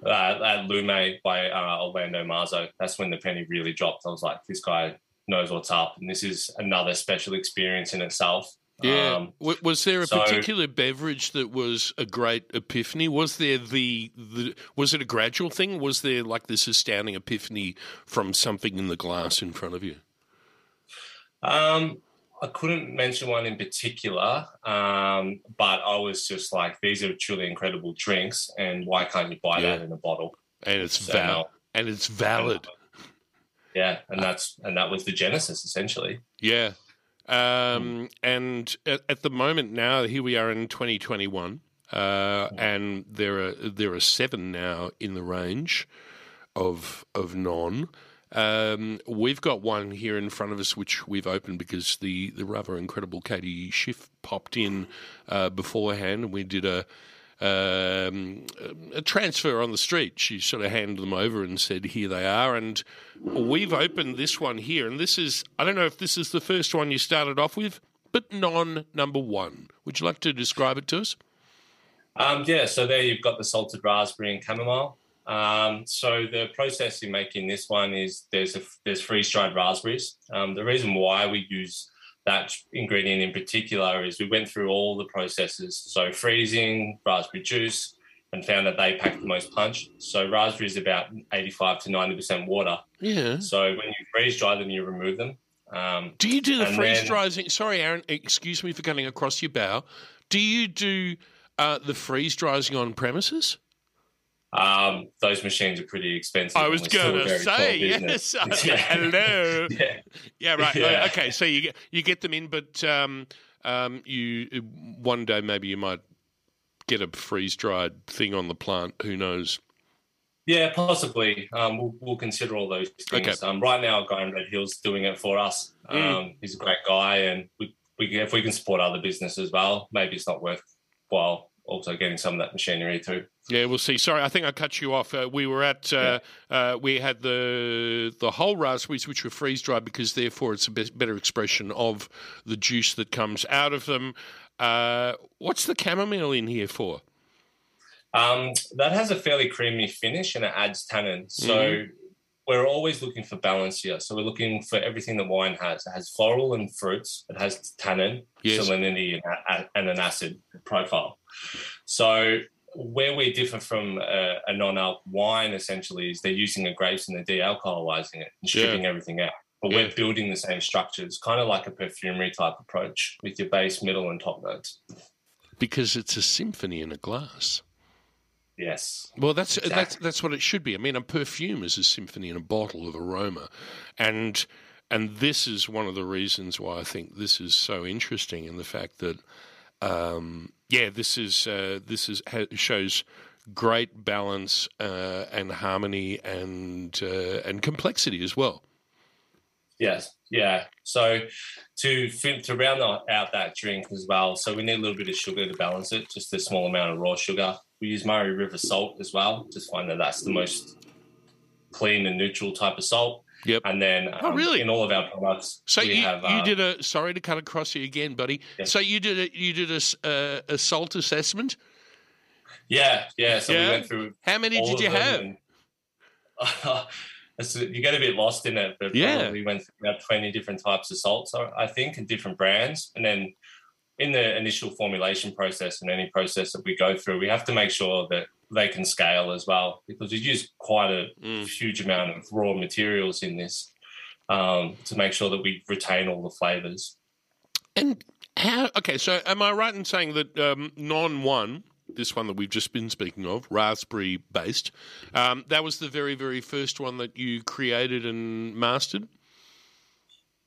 uh, at Lume by uh, Orlando Marzo, that's when the penny really dropped. I was like, this guy knows what's up, and this is another special experience in itself. Yeah. Um, W- was there a so- particular beverage that was a great epiphany? Was there the, the was it a gradual thing? Was there like this astounding epiphany from something in the glass in front of you? Um, I couldn't mention one in particular, um, but I was just like, these are truly incredible drinks, and why can't you buy that in a bottle? And it's So, val- no. and it's valid. Yeah, and that's and that was the genesis essentially. Yeah. Um, and at, at the moment now, here we are in 2021, uh, and there are there are seven now in the range of of non. Um, we've got one here in front of us, which we've opened because the, the rather incredible Katie Schiff popped in uh, beforehand, and we did a um, a transfer on the street. She sort of handed them over and said, "Here they are." And we've opened this one here, and this is I don't know if this is the first one you started off with, but non number one. Would you like to describe it to us? Um, yeah, so there you've got the salted raspberry and chamomile. Um, so the process in making this one is there's a, there's freeze dried raspberries. Um, the reason why we use that ingredient in particular is we went through all the processes. So freezing, raspberry juice, and found that they pack the most punch. So raspberry is about 85 to 90% water. Yeah. So when you freeze dry them, you remove them. Um, Do you do the freeze drying? Sorry, Aaron. Excuse me for cutting across your bow. Do you do uh, the freeze drying on premises? Um, those machines are pretty expensive. I was we're still a going to say yes. Yeah. Hello. Yeah. Yeah, right. Yeah. Okay, so you get you get them in, but um, um, you one day maybe you might get a freeze dried thing on the plant. Who knows? Yeah, possibly. Um, we'll, we'll consider all those things. Okay. Um, right now, a guy in Red Hills doing it for us. Um, Mm. He's a great guy, and we, we if we can support other businesses as well, maybe it's not worthwhile also getting some of that machinery too. Yeah, we'll see. Sorry, I think I cut you off. Uh, we were at uh, uh, we had the the whole raspberries, which were freeze dried because therefore it's a be- better expression of the juice that comes out of them. Uh, what's the chamomile in here for? Um, that has a fairly creamy finish and it adds tannin. So Mhm. We're always looking for balance here. So we're looking for everything that wine has. It has floral and fruits. It has tannin, Yes. salinity, and, and an acid profile. So where we differ from a, a non-alc wine, essentially, is they're using the grapes and they're de-alcoholizing it and stripping Yeah. everything out. But Yeah. we're building the same structures, kind of like a perfumery type approach with your base, middle, and top notes. Because it's a symphony in a glass. Yes. Well, that's that's Exactly. that's what it should be. I mean, a perfume is a symphony in a bottle of aroma, and and this is one of the reasons why I think this is so interesting in the fact that, um, yeah, this is uh, this is ha- shows great balance uh, and harmony and uh, and complexity as well. Yes, yeah. So to to round out that drink as well, so we need a little bit of sugar to balance it, just a small amount of raw sugar. We use Murray River salt as well. Just find that that's the most clean and neutral type of salt. Yep. And then Oh, um, really? in all of our products, So we you, have you uh, did a sorry to cut across you again, buddy. So you did a you did a uh, a salt assessment. yeah, yeah. So Yeah? we went through. How many did you have? and- It's- you get a bit lost in it, but Yeah. we went through about 20 different types of salts, I I think, and different brands. And then in the initial formulation process and any process that we go through, we have to make sure that they can scale as well because we use quite a Mm. huge amount of raw materials in this um, to make sure that we retain all the flavors. And how? Okay, so am I right in saying that um, non one, this one that we've just been speaking of, raspberry based, um, that was the very very first one that you created and mastered?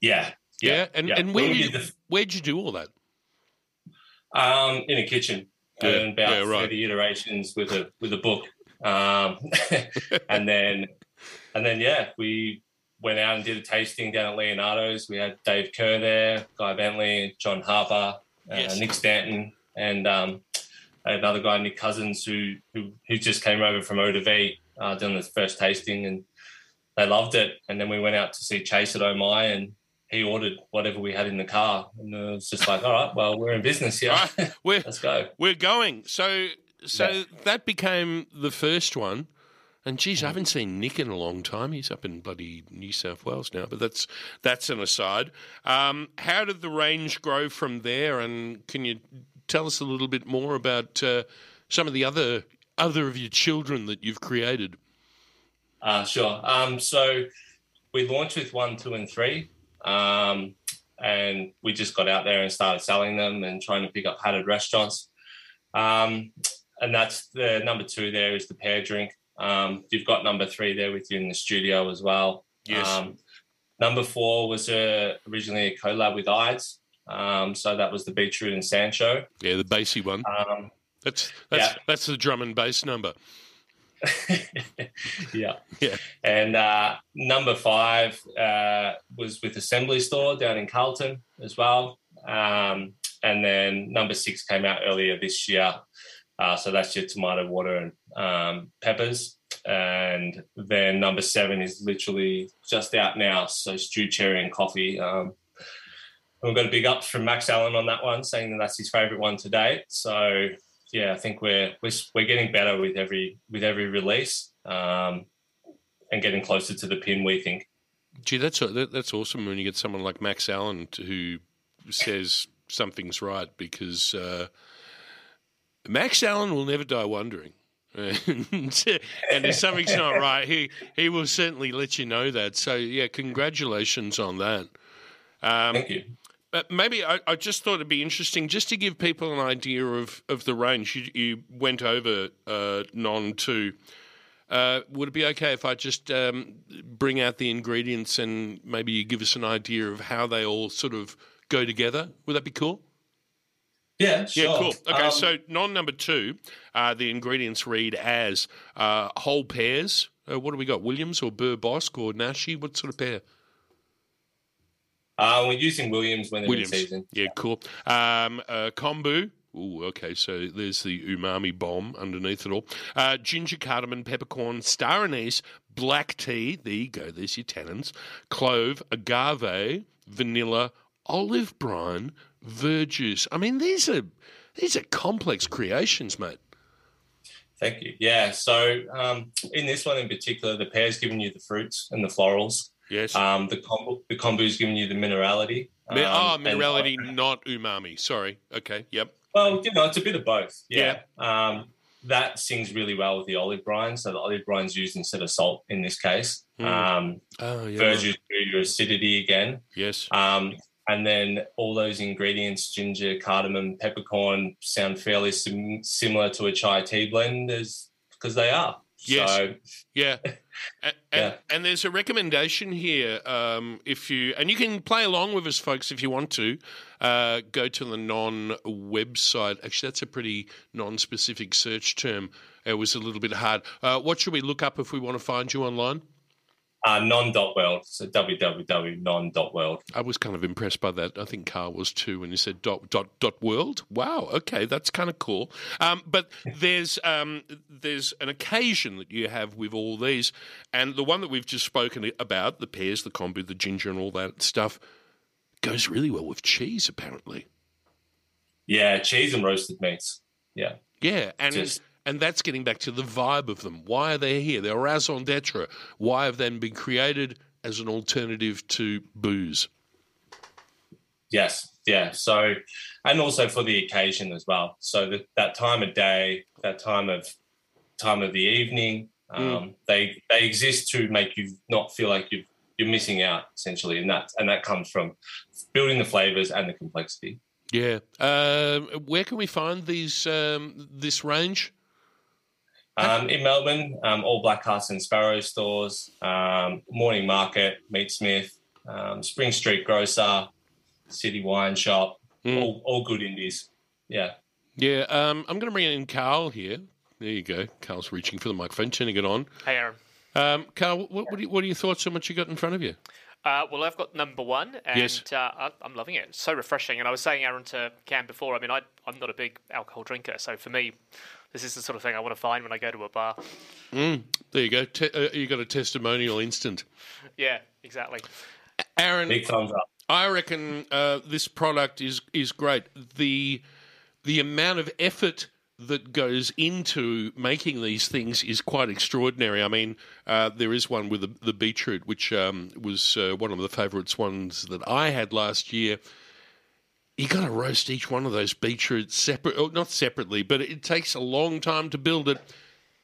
Yeah. Yeah, and yeah. and where did you, the- where'd you do all that? Um, in a kitchen, Yeah, and about yeah, right. thirty iterations with a with a book, um, and then and then yeah, we went out and did a tasting down at Leonardo's. We had Dave Kerr there, Guy Bentley, John Harper, uh, Yes. Nick Stanton, and um, another guy, Nick Cousins, who who who just came over from O to V, uh, doing the first tasting, and they loved it. And then we went out to see Chase at My, and he ordered whatever we had in the car, and it was just like, all right, well, we're in business here. We're, Let's go. We're going. So so Yeah. that became the first one. And geez, I haven't seen Nick in a long time. He's up in bloody New South Wales now, but that's that's an aside. Um, how did the range grow from there? And can you tell us a little bit more about uh, some of the other other of your children that you've created? Uh, sure. Um, so we launched with one, two, and three, um, and we just got out there and started selling them and trying to pick up hatted restaurants. Um, and that's the number two. There is the pear drink. Um, you've got number three there with you in the studio as well. Yes. Um, number four was uh, originally a collab with Ides. Um, so that was the Beetroot and Sansho. Yeah, the bassy one. Um, that's that's yeah. that's the drum and bass number. yeah. Yeah. And uh, number five uh, was with Assembly Store down in Carlton as well. Um, and then number six came out earlier this year. Uh, so that's your tomato water and um, peppers. And then number seven is literally just out now. So stewed cherry and coffee. Um, we've got a big ups from Max Allen on that one, saying that that's his favourite one to date. So yeah, I think we're we're, we're getting better with every with every release um, and getting closer to the pin. We think. Gee, that's that's awesome when you get someone like Max Allen who says something's right because uh, Max Allen will never die wondering. and if something's not right, he he will certainly let you know that. So yeah, congratulations on that. Um, Thank you. But maybe I, I, just thought it'd be interesting just to give people an idea of, of the range. You, you went over uh, non two. Uh, would it be okay if I just um, bring out the ingredients and maybe you give us an idea of how they all sort of go together? Would that be cool? Yeah, sure. Yeah, cool. Okay, Um, so non number two, uh, the ingredients read as uh, whole pears. Uh, what do we got? Williams or Beurre Bosc or Nashi? What sort of pear? Uh, we're using Williams when they're Williams. in season. Yeah, cool. Um, uh, kombu. Ooh, okay, so there's the umami bomb underneath it all. Uh, ginger, cardamom, peppercorn, star anise, black tea. There you go. There's your tannins. Clove, agave, vanilla, olive brine, verjuice. I mean, these are these are complex creations, mate. Thank you. Yeah. So um, in this one in particular, the pear's giving you the fruits and the florals. Yes. Um, the kombu, the kombu's giving you the minerality. Mi- oh, Um, and- minerality, not umami. Sorry. Okay. Yep. Well, you know, it's a bit of both. Yeah. Um, that sings really well with the olive brine. So the olive brine's used instead of salt in this case. Mm. Um, Oh, yeah. verjuice for your acidity again. Yes. Um, and then all those ingredients, ginger, cardamom, peppercorn, sound fairly sim- similar to a chai tea blend because they are. Yes. So, Yeah. And, and, and there's a recommendation here. Um, if you and you can play along with us, folks, if you want to. Uh, go to the non website. Actually, that's a pretty non-specific search term. It was a little bit hard. Uh, what should we look up if we want to find you online? Uh, non.world. So www.non.world. I was kind of impressed by that. I think Carl was too when you said dot dot dot world. Wow, okay, that's kind of cool. Um, but there's um, there's an occasion that you have with all these, and the one that we've just spoken about, the pears, the kombu, the ginger, and all that stuff, goes really well with cheese. Apparently, Yeah, cheese and roasted meats. Yeah. yeah, and. Just- and that's getting back to the vibe of them. Why are they here? They're raison d'etre. Why have they been created as an alternative to booze? Yes, yeah. So, and also for the occasion as well. So that that time of day, that time of time of the evening, um, Mm. they they exist to make you not feel like you you're missing out essentially, and that and that comes from building the flavors and the complexity. Yeah. Um, where can we find these um, this range? Um, in Melbourne, um, all Black Hearts and Sparrow stores, um, Morning Market, Meatsmith, um, Spring Street Grocer, City Wine Shop, all, all good indies. Yeah. Yeah. Um, I'm going to bring in Carl here. There you go. Carl's reaching for the microphone, turning it on. Hey, Aaron. Um, Carl, what, what, are, you- what are your thoughts on what you got in front of you? Uh, well, I've got number one, and Yes. uh, I, I'm loving it. It's so refreshing. And I was saying, Aaron, to Cam before, I mean, I, I'm not a big alcohol drinker, so for me, this is the sort of thing I want to find when I go to a bar. Mm, there you go. Te- uh, you got a testimonial instant. Yeah, exactly. Aaron, Big thumbs up. I reckon uh, this product is is great. The the amount of effort that goes into making these things is quite extraordinary. I mean, uh, there is one with the, the beetroot, which um, was uh, one of the favourites ones that I had last year. You got to roast each one of those beetroots separate, oh, not separately, but it takes a long time to build it.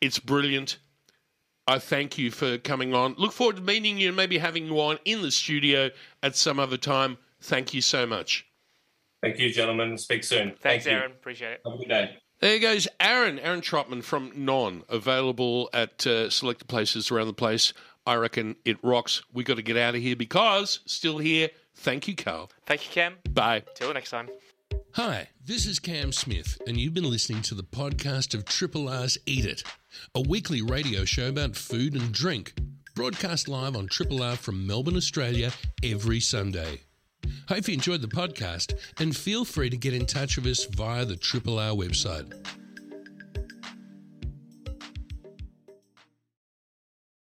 It's brilliant. I thank you for coming on. Look forward to meeting you and maybe having you on in the studio at some other time. Thank you so much. Thank you, gentlemen. Speak soon. Thanks, Thank you. Aaron. Appreciate it. Have a good day. There goes Aaron, Aaron Trotman from Non, available at uh, selected places around the place. I reckon it rocks. We got to get out of here because still here. Thank you, Carl. Thank you, Cam. Bye. Till next time. Hi, this is Cam Smith, and you've been listening to the podcast of Triple R's Eat It, a weekly radio show about food and drink, broadcast live on Triple R from Melbourne, Australia, every Sunday. Hope you enjoyed the podcast, and feel free to get in touch with us via the Triple R website.